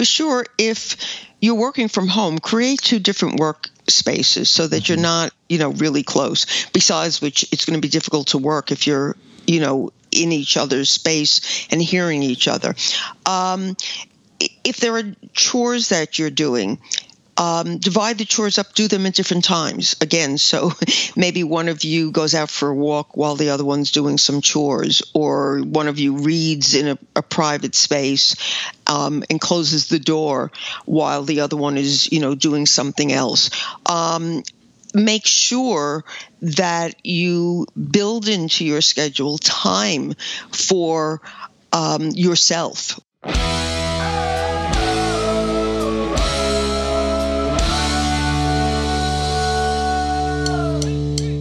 for sure, if you're working from home, create two different work spaces so that you're not, you know, really close. Besides which, it's going to be difficult to work if you're, you know, in each other's space and hearing each other. Um, if there are chores that you're doing, um, divide the chores up, do them at different times. Again, so maybe one of you goes out for a walk while the other one's doing some chores, or one of you reads in a, a private space um, and closes the door while the other one is, you know, doing something else. Um, make sure that you build into your schedule time for um, yourself.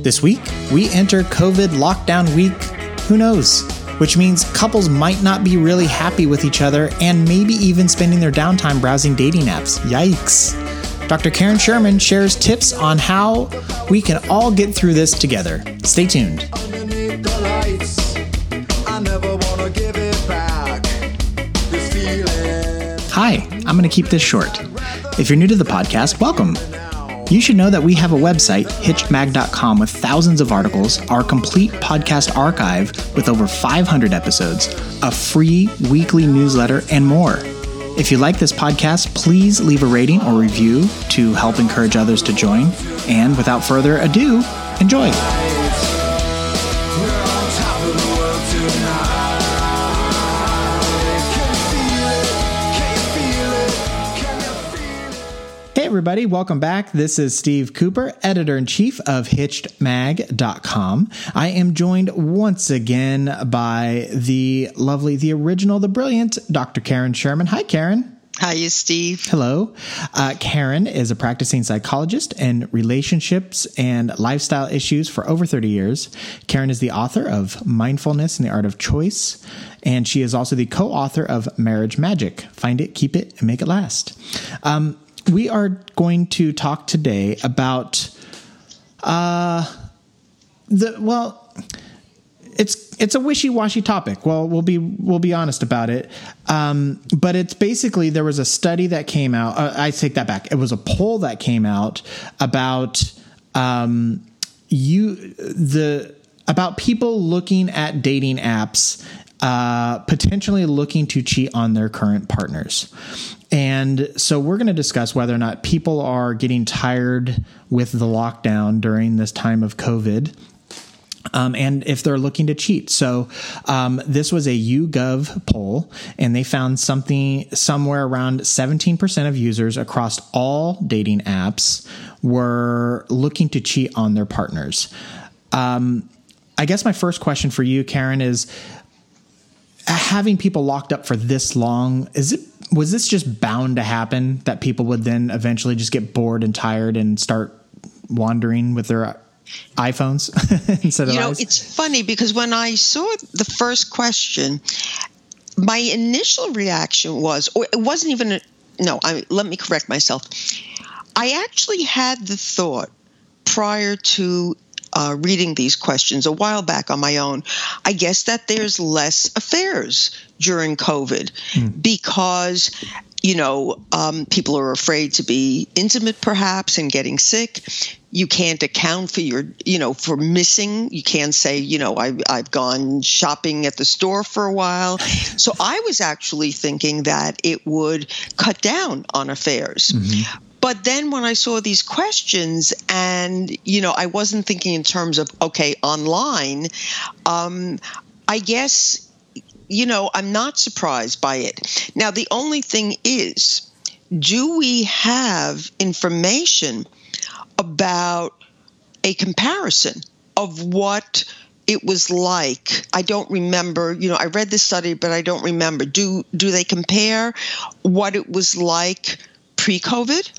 This week, we enter COVID lockdown week. Who knows? Which means couples might not be really happy with each other and maybe even spending their downtime browsing dating apps. Yikes. Dr. Karen Sherman shares tips on how we can all get through this together. Stay tuned. Hi, I'm going to keep this short. If you're new to the podcast, welcome. You should know that we have a website, hitchedmag.com, with thousands of articles, our complete podcast archive with over 500 episodes, a free weekly newsletter, and more. If you like this podcast, please leave a rating or review to help encourage others to join. And without further ado, enjoy. Everybody, welcome back. This is Steve Cooper, editor in chief of HitchedMag.com. I am joined once again by the lovely, the original, the brilliant Dr. Karen Sherman. Hi, Karen. Hi, you, Steve. Hello. Uh, Karen is a practicing psychologist in relationships and lifestyle issues for over 30 years. Karen is the author of Mindfulness and the Art of Choice, and she is also the co author of Marriage Magic Find It, Keep It, and Make It Last. Um, we are going to talk today about uh, the, well, it's it's a wishy-washy topic. Well, we'll be we'll be honest about it. Um, but it's basically there was a study that came out. Uh, I take that back. It was a poll that came out about um, you the about people looking at dating apps uh, potentially looking to cheat on their current partners. And so we're going to discuss whether or not people are getting tired with the lockdown during this time of COVID. Um, and if they're looking to cheat. So, um, this was a YouGov poll, and they found something somewhere around 17% of users across all dating apps were looking to cheat on their partners. Um, I guess my first question for you, Karen, is Uh, having people locked up for this long, is it was this just bound to happen that people would then eventually just get bored and tired and start wandering with their uh, iPhones instead of You know, eyes? it's funny because when I saw the first question, my initial reaction was, or it wasn't even, a, no, I, let me correct myself. I actually had the thought prior to uh, reading these questions a while back on my own. I guess that there's less affairs during COVID because, you know, um, people are afraid to be intimate perhaps and getting sick. You can't account for your, you know, for missing. You can't say, you know, I, I've gone shopping at the store for a while. So I was actually thinking that it would cut down on affairs. But then when I saw these questions, and you know, I wasn't thinking in terms of okay, online. Um, I guess you know I'm not surprised by it. Now the only thing is, do we have information about a comparison of what it was like i don't remember you know i read this study but i don't remember do do they compare what it was like pre-covid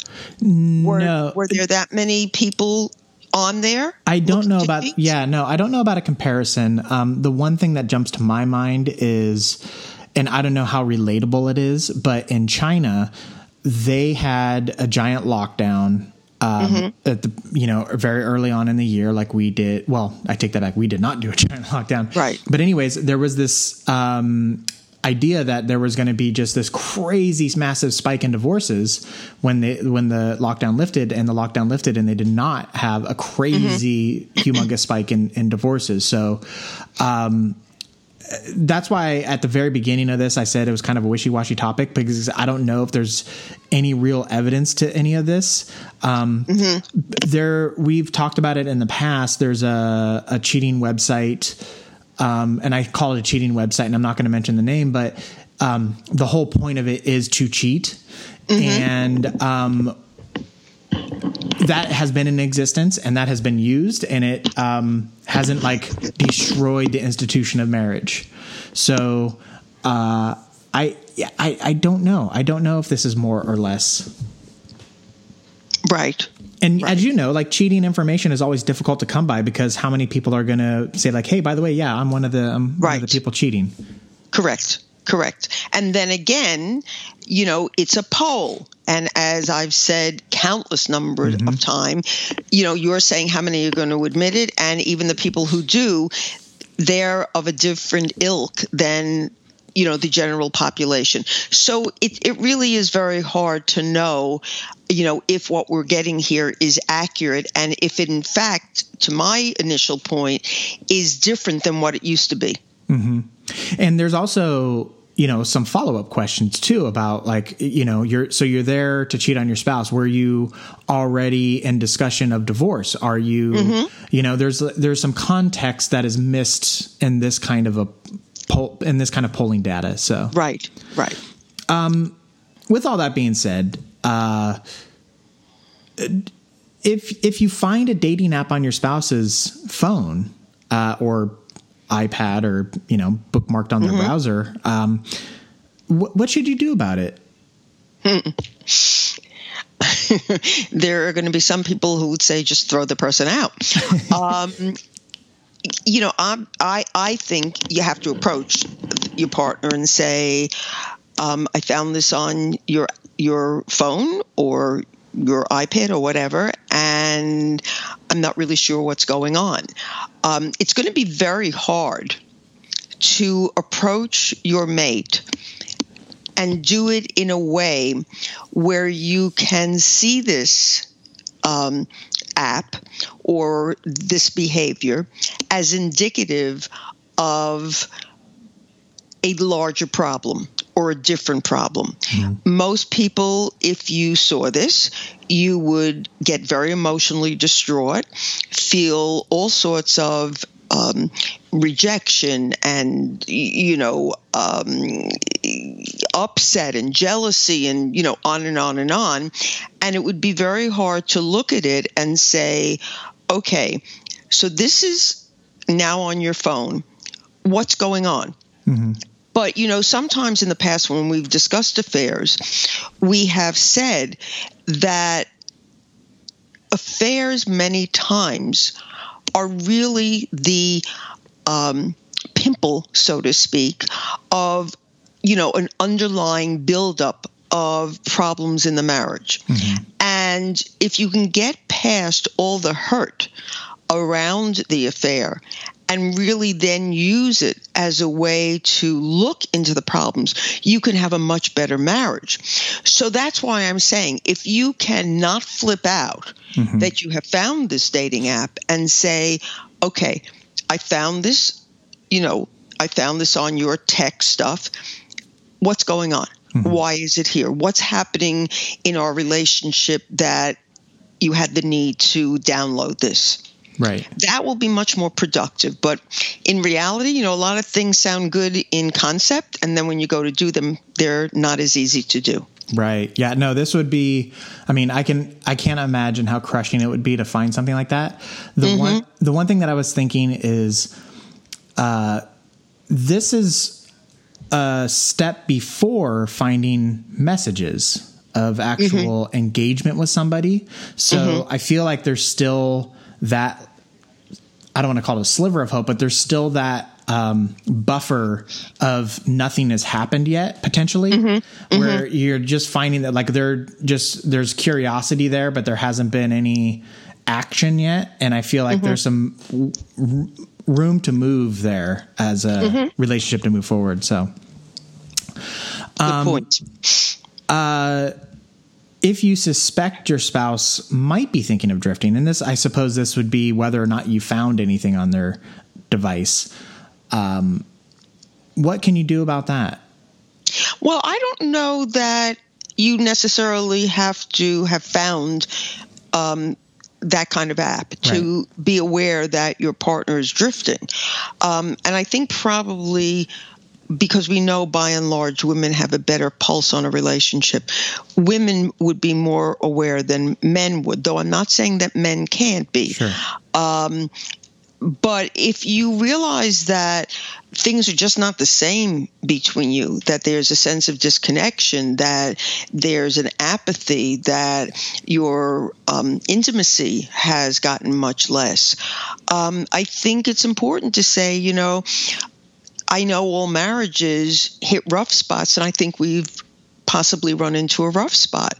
were, No. were there that many people on there I don't know about yeah no I don't know about a comparison. Um, the one thing that jumps to my mind is, and I don't know how relatable it is, but in China, they had a giant lockdown. Um, Mm-hmm. at the you know very early on in the year, like we did. Well, I take that back. We did not do a giant lockdown, Right. But anyways, there was this um, idea that there was going to be just this crazy massive spike in divorces when they when the lockdown lifted and the lockdown lifted and they did not have a crazy mm-hmm. humongous spike in, in divorces so um, that's why at the very beginning of this I said it was kind of a wishy-washy topic because I don't know if there's any real evidence to any of this. Um, mm-hmm. There, we've talked about it in the past. There's a, a cheating website, um, and I call it a cheating website, and I'm not going to mention the name, but um, the whole point of it is to cheat, mm-hmm. and um, that has been in existence and that has been used and it um, hasn't like destroyed the institution of marriage. So uh, I, I i don't know. I don't know if this is more or less. Right and right. as you know like cheating information is always difficult to come by because how many people are going to say like hey by the way yeah i'm one of the i'm right. one of the people cheating correct correct and then again you know it's a poll and as I've said countless numbers mm-hmm. of time, you know, you're saying how many are going to admit it, and even the people who do, they're of a different ilk than you know the general population so it, it really is very hard to know you know if what we're getting here is accurate and if it in fact to my initial point is different than what it used to be mm-hmm. and there's also you know some follow-up questions too about like you know you're so you're there to cheat on your spouse were you already in discussion of divorce are you mm-hmm. you know there's there's some context that is missed in this kind of a poll in this kind of polling data so right right um with all that being said uh if if you find a dating app on your spouse's phone uh, or iPad or you know bookmarked on their mm-hmm. browser. Um, wh- what should you do about it? there are going to be some people who would say just throw the person out. um, you know, I'm, i I think you have to approach your partner and say, um, "I found this on your your phone or your iPad or whatever, and I'm not really sure what's going on. Um, it's going to be very hard to approach your mate and do it in a way where you can see this um, app or this behavior as indicative of a larger problem or a different problem. Mm-hmm. Most people, if you saw this, you would get very emotionally distraught, feel all sorts of um, rejection and you know um, upset and jealousy and you know on and on and on. And it would be very hard to look at it and say okay so this is now on your phone. What's going on? Mm-hmm. But, you know, sometimes in the past when we've discussed affairs, we have said that affairs many times are really the um, pimple, so to speak, of, you know, an underlying buildup of problems in the marriage. Mm-hmm. And if you can get past all the hurt around the affair and really then use it as a way to look into the problems, you can have a much better marriage. So that's why I'm saying if you cannot flip out mm-hmm. that you have found this dating app and say, okay, I found this, you know, I found this on your tech stuff. What's going on? Mm-hmm. Why is it here? What's happening in our relationship that you had the need to download this? Right. That will be much more productive. But in reality, you know, a lot of things sound good in concept, and then when you go to do them, they're not as easy to do. Right. Yeah. No, this would be I mean, I can I can't imagine how crushing it would be to find something like that. The mm-hmm. one the one thing that I was thinking is uh this is a step before finding messages of actual mm-hmm. engagement with somebody. So mm-hmm. I feel like there's still that I don't want to call it a sliver of hope, but there's still that um, buffer of nothing has happened yet potentially mm-hmm. where mm-hmm. you're just finding that like there just there's curiosity there but there hasn't been any action yet and i feel like mm-hmm. there's some r- room to move there as a mm-hmm. relationship to move forward so Good point. Uh, if you suspect your spouse might be thinking of drifting, and this, I suppose, this would be whether or not you found anything on their device. Um, what can you do about that? Well, I don't know that you necessarily have to have found um, that kind of app to right. be aware that your partner is drifting. Um, and I think probably because we know by and large women have a better pulse on a relationship, women would be more aware than men would, though I'm not saying that men can't be. Sure. Um, but if you realize that things are just not the same between you, that there's a sense of disconnection, that there's an apathy, that your um, intimacy has gotten much less, um, I think it's important to say, you know, I know all marriages hit rough spots, and I think we've possibly run into a rough spot.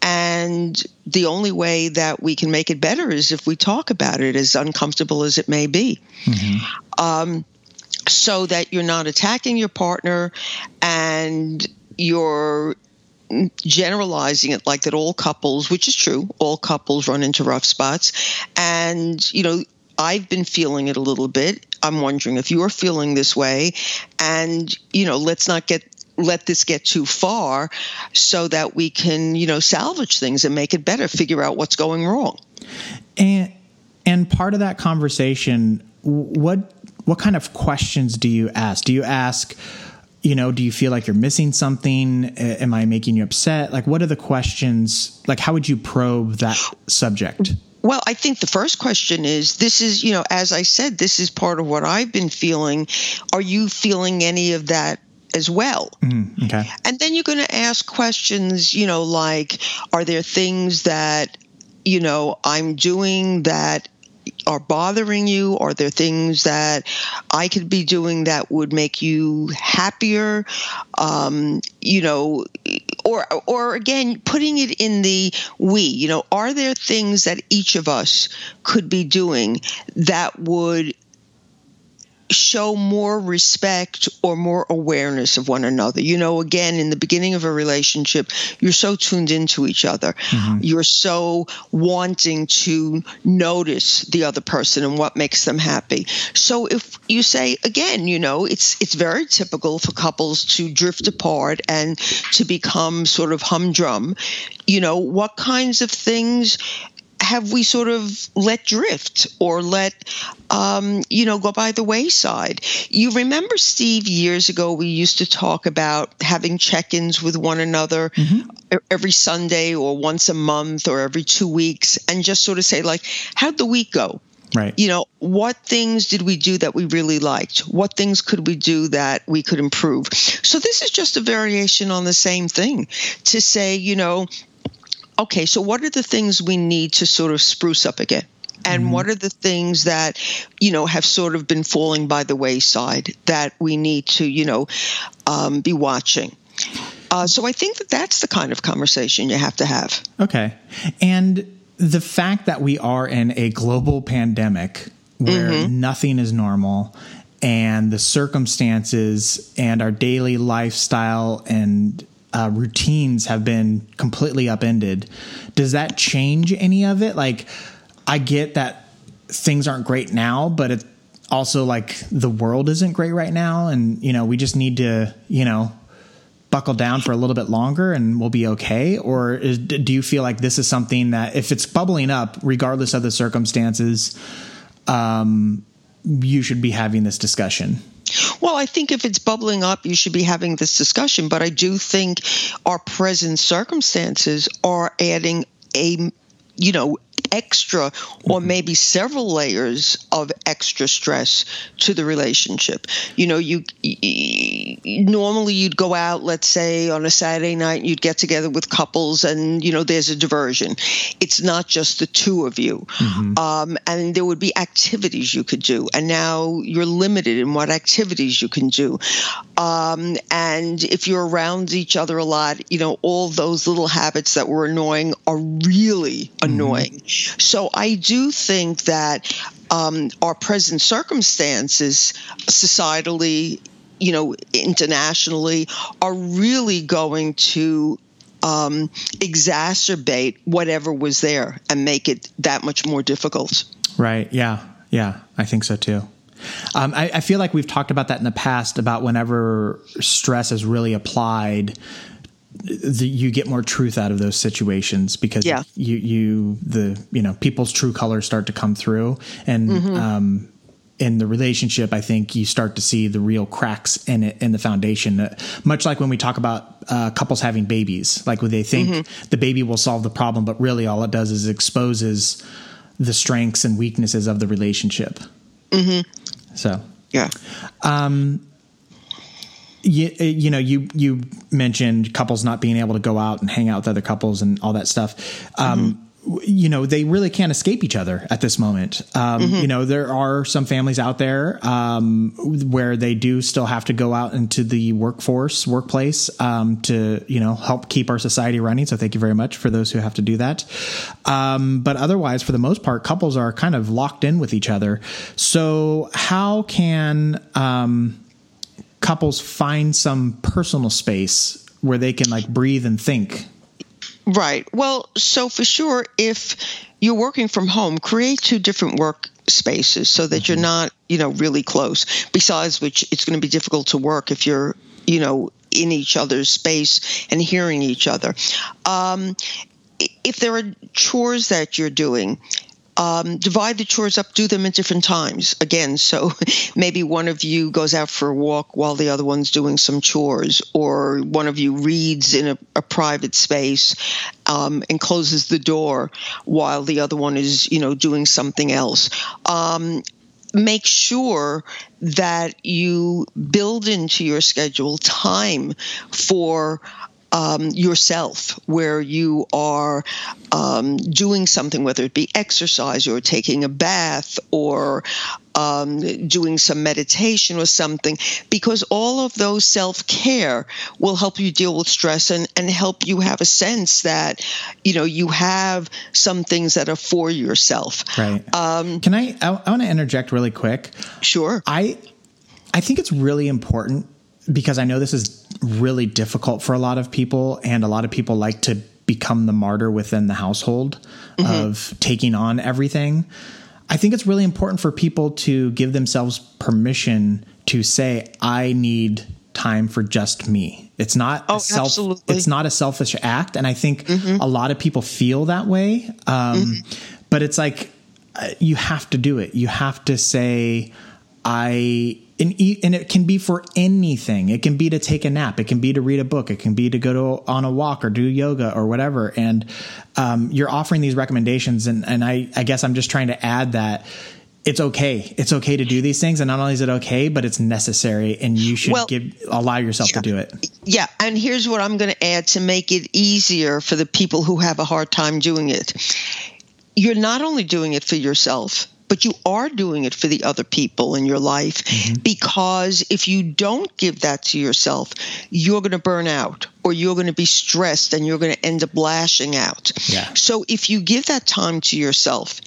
And the only way that we can make it better is if we talk about it, as uncomfortable as it may be. Mm-hmm. Um, so that you're not attacking your partner and you're generalizing it like that all couples, which is true, all couples run into rough spots. And, you know, I've been feeling it a little bit. I'm wondering if you're feeling this way. And, you know, let's not get let this get too far so that we can, you know, salvage things and make it better, figure out what's going wrong. And and part of that conversation, what what kind of questions do you ask? Do you ask you know, do you feel like you're missing something? Am I making you upset? Like, what are the questions? Like, how would you probe that subject? Well, I think the first question is this is, you know, as I said, this is part of what I've been feeling. Are you feeling any of that as well. Mm, okay. And then you're going to ask questions, you know, like, are there things that, you know, I'm doing that are bothering you? Are there things that I could be doing that would make you happier? Um, you know, or or again, putting it in the we. You know, are there things that each of us could be doing that would show more respect or more awareness of one another. You know, again, in the beginning of a relationship, you're so tuned into each other. Mm-hmm. You're so wanting to notice the other person and what makes them happy. So if you say again, you know, it's it's very typical for couples to drift apart and to become sort of humdrum. You know, what kinds of things have we sort of let drift or let um, you know go by the wayside you remember steve years ago we used to talk about having check-ins with one another mm-hmm. every sunday or once a month or every two weeks and just sort of say like how'd the week go Right. You know, what things did we do that we really liked? What things could we do that we could improve? So, this is just a variation on the same thing to say, you know, okay, so what are the things we need to sort of spruce up again? And mm-hmm. what are the things that, you know, have sort of been falling by the wayside that we need to, you know, um, be watching? Uh, so I think that that's the kind of conversation you have to have. Okay. And the fact that we are in a global pandemic where mm-hmm. nothing is normal and the circumstances and our daily lifestyle and uh, routines have been completely upended. Does that change any of it? Like, I get that things aren't great now, but it also like the world isn't great right now, and you know we just need to you know buckle down for a little bit longer and we'll be okay or is, do you feel like this is something that if it's bubbling up regardless of the circumstances um, you should be having this discussion well, I think if it's bubbling up, you should be having this discussion. But I do think our present circumstances are adding a, you know, extra or mm-hmm. maybe several layers of extra stress to the relationship. You know, you, normally you'd go out, let's say on a Saturday night, you'd get together with couples, and you know there's a diversion. It's not just the two of you, mm-hmm. um, and there would be activities you could do, and now you're limited in what activities you can do. Um, and if you're around each other a lot, you know all those little habits that were annoying are really mm-hmm. So I do think that um, our present circumstances societally you know, internationally, are really going to um, exacerbate whatever was there and make it that much more difficult. Right. Yeah. Yeah. I think so too. Um, I, I, feel like we've talked about that in the past about whenever stress is really applied, the, you get more truth out of those situations because yeah. you you the you know people's true colors start to come through and mm-hmm. um, in the relationship, I think you start to see the real cracks in it in the foundation. Uh, much like when we talk about uh, couples having babies, like when they think mm-hmm. the baby will solve the problem, but really all it does is exposes the strengths and weaknesses of the relationship. Mm-hmm. So yeah. Um, you, you know, you you mentioned couples not being able to go out and hang out with other couples and all that stuff. Um, mm-hmm you know they really can't escape each other at this moment. Um, mm-hmm. You know there are some families out there um, where they do still have to go out into the workforce, workplace um, to you know help keep our society running. So thank you very much for those who have to do that. Um, but otherwise, for the most part, couples are kind of locked in with each other. So how can um, couples find some personal space where they can like breathe and think? Right. Well, so for sure, if you're working from home, create two different work spaces so that mm-hmm. you're not, you know, really close. Besides which, it's going to be difficult to work if you're, you know, in each other's space and hearing each other. Um, if there are chores that you're doing, um, divide the chores up, do them at different times. Again, so maybe one of you goes out for a walk while the other one's doing some chores, or one of you reads in a, a private space um, and closes the door while the other one is, you know, doing something else. Um, make sure that you build into your schedule time for um, yourself, where you are um, doing something, whether it be exercise or taking a bath or um, doing some meditation or something, because all of those self care will help you deal with stress and, and help you have a sense that you know you have some things that are for yourself. Right. Um, Can I? I, I want to interject really quick. Sure. I I think it's really important because I know this is really difficult for a lot of people, and a lot of people like to become the martyr within the household mm-hmm. of taking on everything. I think it's really important for people to give themselves permission to say, I need time for just me. It's not oh, a self, absolutely. it's not a selfish act. And I think mm-hmm. a lot of people feel that way. Um, mm-hmm. but it's like, uh, you have to do it. You have to say, I and, and it can be for anything. It can be to take a nap. It can be to read a book. It can be to go to, on a walk or do yoga or whatever. And um, you're offering these recommendations, and and I I guess I'm just trying to add that it's okay. It's okay to do these things, and not only is it okay, but it's necessary, and you should well, give allow yourself to do it. Yeah, and here's what I'm going to add to make it easier for the people who have a hard time doing it. You're not only doing it for yourself but you are doing it for the other people in your life mm-hmm. because if you don't give that to yourself, you're going to burn out or you're going to be stressed and you're going to end up lashing out. Yeah. So if you give that time to yourself,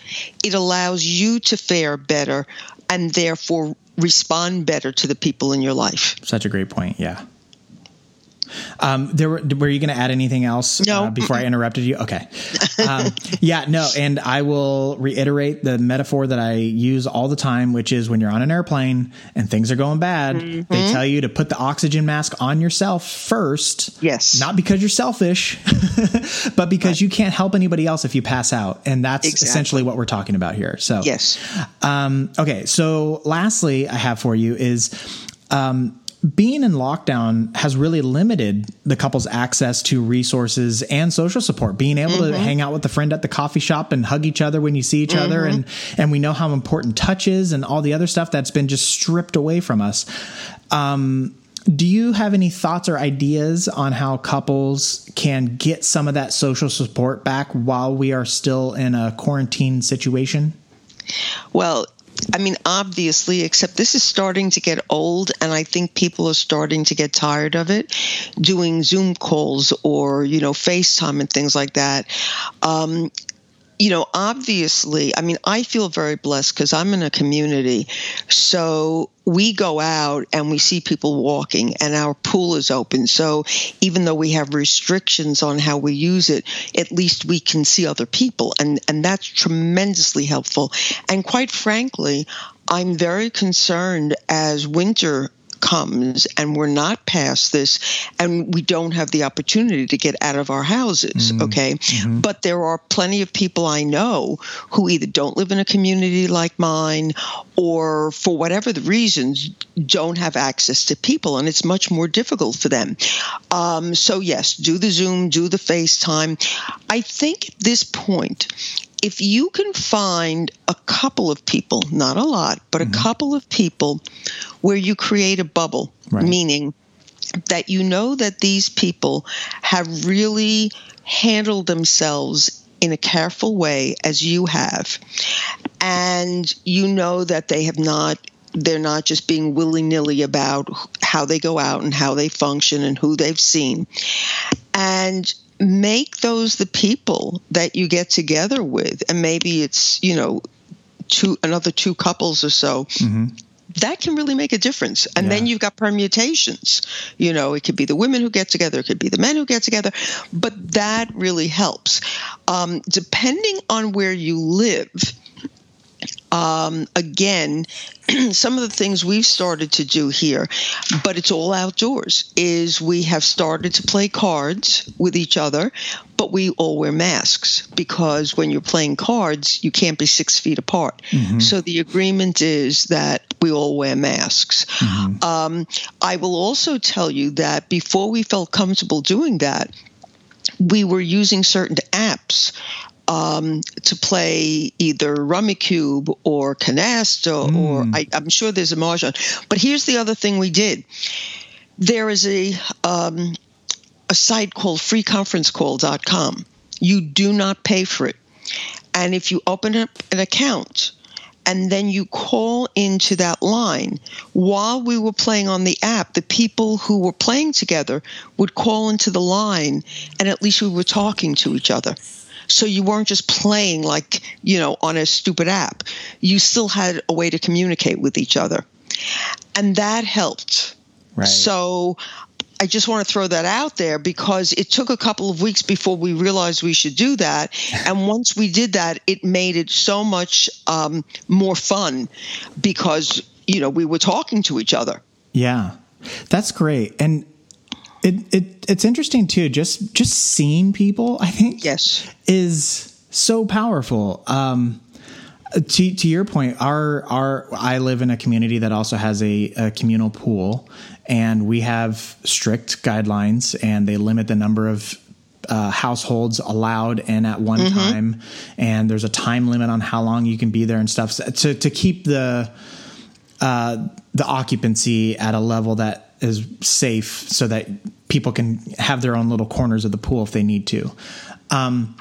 it allows you to fare better and therefore respond better to the people in your life. Such a great point. Yeah. Um, there were, were you going to add anything else no. uh, before I interrupted you? Okay. Um, yeah, no. And I will reiterate the metaphor that I use all the time, which is when you're on an airplane and things are going bad, mm-hmm. they tell you to put the oxygen mask on yourself first. Yes. Not because you're selfish, but because right. you can't help anybody else if you pass out. And that's exactly. essentially what we're talking about here. So, yes. Um, okay. So, lastly, I have for you is um, being in lockdown has really limited the couple's access to resources and social support. Being able mm-hmm. to hang out with a friend at the coffee shop and hug each other when you see each mm-hmm. other, and and we know how important touch is and all the other stuff that's been just stripped away from us. Um, do you have any thoughts or ideas on how couples can get some of that social support back while we are still in a quarantine situation? Well, I mean, obviously, except this is starting to get old, and I think people are starting to get tired of it, doing Zoom calls or, you know, FaceTime and things like that. Um, you know, obviously, I mean, I feel very blessed because I'm in a community. So we go out and we see people walking, and our pool is open. So even though we have restrictions on how we use it, at least we can see other people. And, and that's tremendously helpful. And quite frankly, I'm very concerned as winter comes and we're not past this and we don't have the opportunity to get out of our houses, mm-hmm. okay? Mm-hmm. But there are plenty of people I know who either don't live in a community like mine or for whatever the reasons don't have access to people and it's much more difficult for them. Um, so, yes, do the Zoom, do the FaceTime. I think at this point, if you can find a couple of people, not a lot, but mm-hmm. a couple of people where you create a bubble, right. meaning that you know that these people have really handled themselves in a careful way as you have, and you know that they have not they're not just being willy nilly about how they go out and how they function and who they've seen. And make those the people that you get together with. And maybe it's you know two another two couples or so. Mm-hmm. that can really make a difference. And yeah. then you've got permutations. You know it could be the women who get together. It could be the men who get together. But that really helps. Um, depending on where you live um, again, some of the things we've started to do here, but it's all outdoors, is we have started to play cards with each other, but we all wear masks because when you're playing cards, you can't be six feet apart. Mm-hmm. So the agreement is that we all wear masks. Mm-hmm. Um, I will also tell you that before we felt comfortable doing that, we were using certain apps um, to play either Rummikub or Canasta, mm. or I, am sure there's a Mahjong. But here's the other thing we did. There is a um, a site called freeconferencecall.com. You do not pay for it, and if you open up an account and then you call into that line. While we were playing on the app, the people who were playing together would call into the line, and at least we were talking to each other. So you weren't just playing like, you know, on a stupid app. You still had a way to communicate with each other. And that helped. Right. So I just want to throw that out there because it took a couple of weeks before we realized we should do that. And once we did that, it made it so much um, more fun because, you know, we were talking to each other. Yeah, that's great. And it, it it's interesting too. Just just seeing people, I think, yes, is so powerful. Um, to to your point, our our I live in a community that also has a, a communal pool, and we have strict guidelines, and they limit the number of uh, households allowed and at one mm-hmm. time, and there's a time limit on how long you can be there and stuff to to keep the uh, the occupancy at a level that is safe so that people can have their own little corners of the pool if they need to. Um,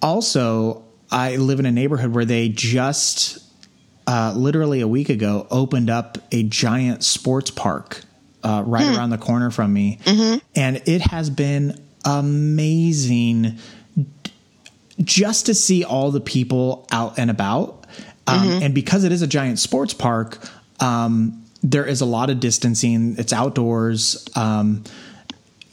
also, I live in a neighborhood where they just uh, literally a week ago opened up a giant sports park uh, right hmm. around the corner from me, mm-hmm. and it has been amazing just to see all the people out and about. Um, mm-hmm. And because it is a giant sports park, um, there is a lot of distancing. It's outdoors. Um,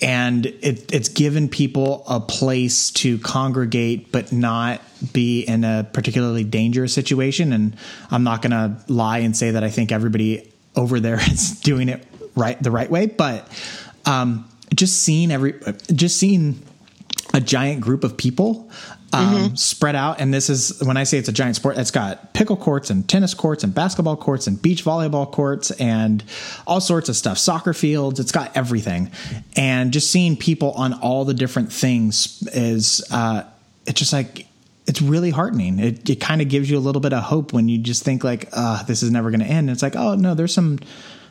and it, it's given people a place to congregate but not be in a particularly dangerous situation and i'm not going to lie and say that i think everybody over there is doing it right the right way but um, just seeing every just seeing a giant group of people um, mm-hmm. spread out. And this is when I say it's a giant sport, it's got pickle courts and tennis courts and basketball courts and beach volleyball courts and all sorts of stuff, soccer fields. It's got everything. And just seeing people on all the different things is, uh, it's just like, it's really heartening. It, it kind of gives you a little bit of hope when you just think like, uh, this is never going to end. It's like, oh no, there's some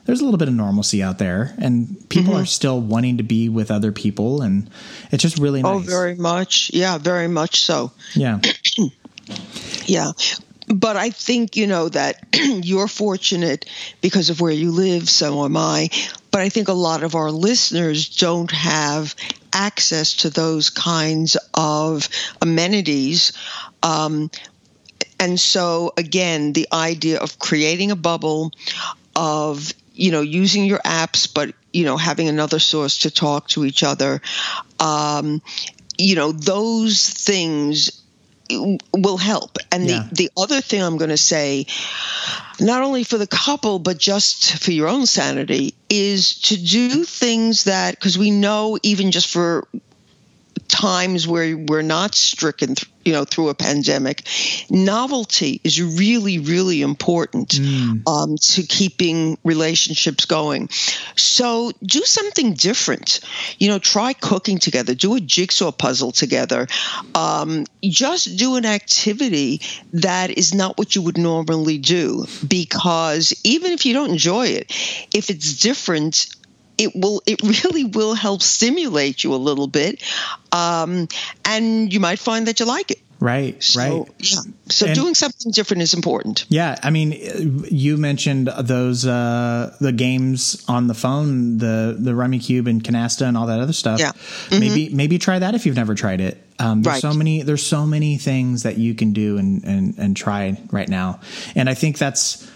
there's a little bit of normalcy out there and people mm-hmm. are still wanting to be with other people and it's just really oh, nice. Oh, very much. Yeah, very much so. Yeah. yeah. But I think, you know, that you're fortunate because of where you live, so am I. But I think a lot of our listeners don't have access to those kinds of amenities. Um, and so, again, the idea of creating a bubble, of you know using your apps, but you know having another source to talk to each other, um, you know those things will help. And yeah. the, the other thing I'm going to say, not only for the couple, but just for your own sanity, is to do things that, because we know even just for times where we're not stricken, you know, through a pandemic, novelty is really, really important mm. um, to keeping relationships going. So do something different. You know, try cooking together, do a jigsaw puzzle together. Um, just do an activity that is not what you would normally do because even if you don't enjoy it, if it's different, it will it really will help stimulate you a little bit um, and you might find that you like it Right, so, right. Yeah. So and, doing something different is important. Yeah, I mean, you mentioned those uh, the games on the phone, the the Rummikub and Canasta and all that other stuff. Yeah. Mm-hmm. Maybe maybe try that if you've never tried it. Um, there's right. so many there's so many things that you can do and and and try right now, and I think that's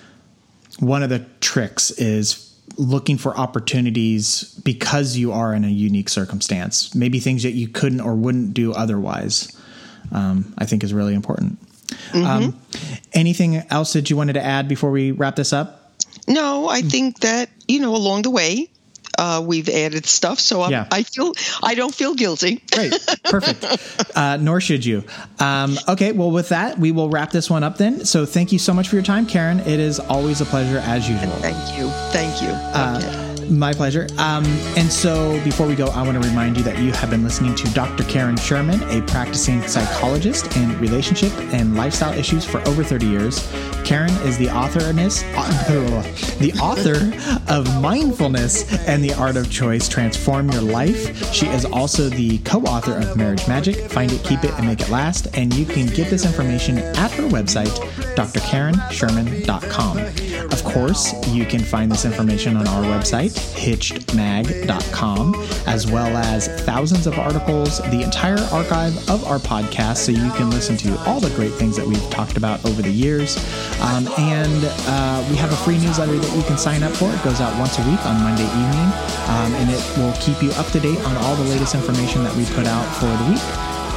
one of the tricks is looking for opportunities because you are in a unique circumstance, maybe things that you couldn't or wouldn't do otherwise, um, I think is really important. Mm-hmm. Um, anything else that you wanted to add before we wrap this up? No, I think that, you know, along the way, uh, we've added stuff, so yeah. I feel I don't feel guilty. Great, perfect. Uh, nor should you. Um, okay, well, with that, we will wrap this one up then. So, thank you so much for your time, Karen. It is always a pleasure as usual. Thank you. Thank you. Uh, okay. My pleasure. Um, and so, before we go, I want to remind you that you have been listening to Dr. Karen Sherman, a practicing psychologist in relationship and lifestyle issues for over 30 years. Karen is the author, the author of Mindfulness and the Art of Choice Transform Your Life. She is also the co author of Marriage Magic Find It, Keep It, and Make It Last. And you can get this information at her website, drkarensherman.com. Of course, you can find this information on our website, hitchedmag.com, as well as thousands of articles, the entire archive of our podcast, so you can listen to all the great things that we've talked about over the years. Um, and uh, we have a free newsletter that you can sign up for. It goes out once a week on Monday evening, um, and it will keep you up to date on all the latest information that we put out for the week.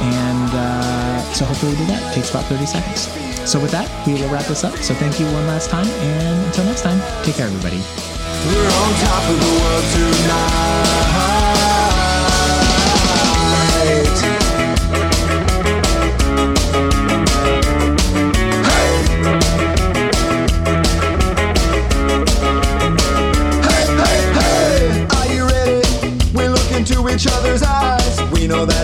And uh, so hopefully we do that. It takes about 30 seconds. So with that, we will wrap this up. So thank you one last time, and until next time, take care, everybody. We're on top of the world tonight. Hey. Hey, hey, Are you ready? We're each other's eyes. We know that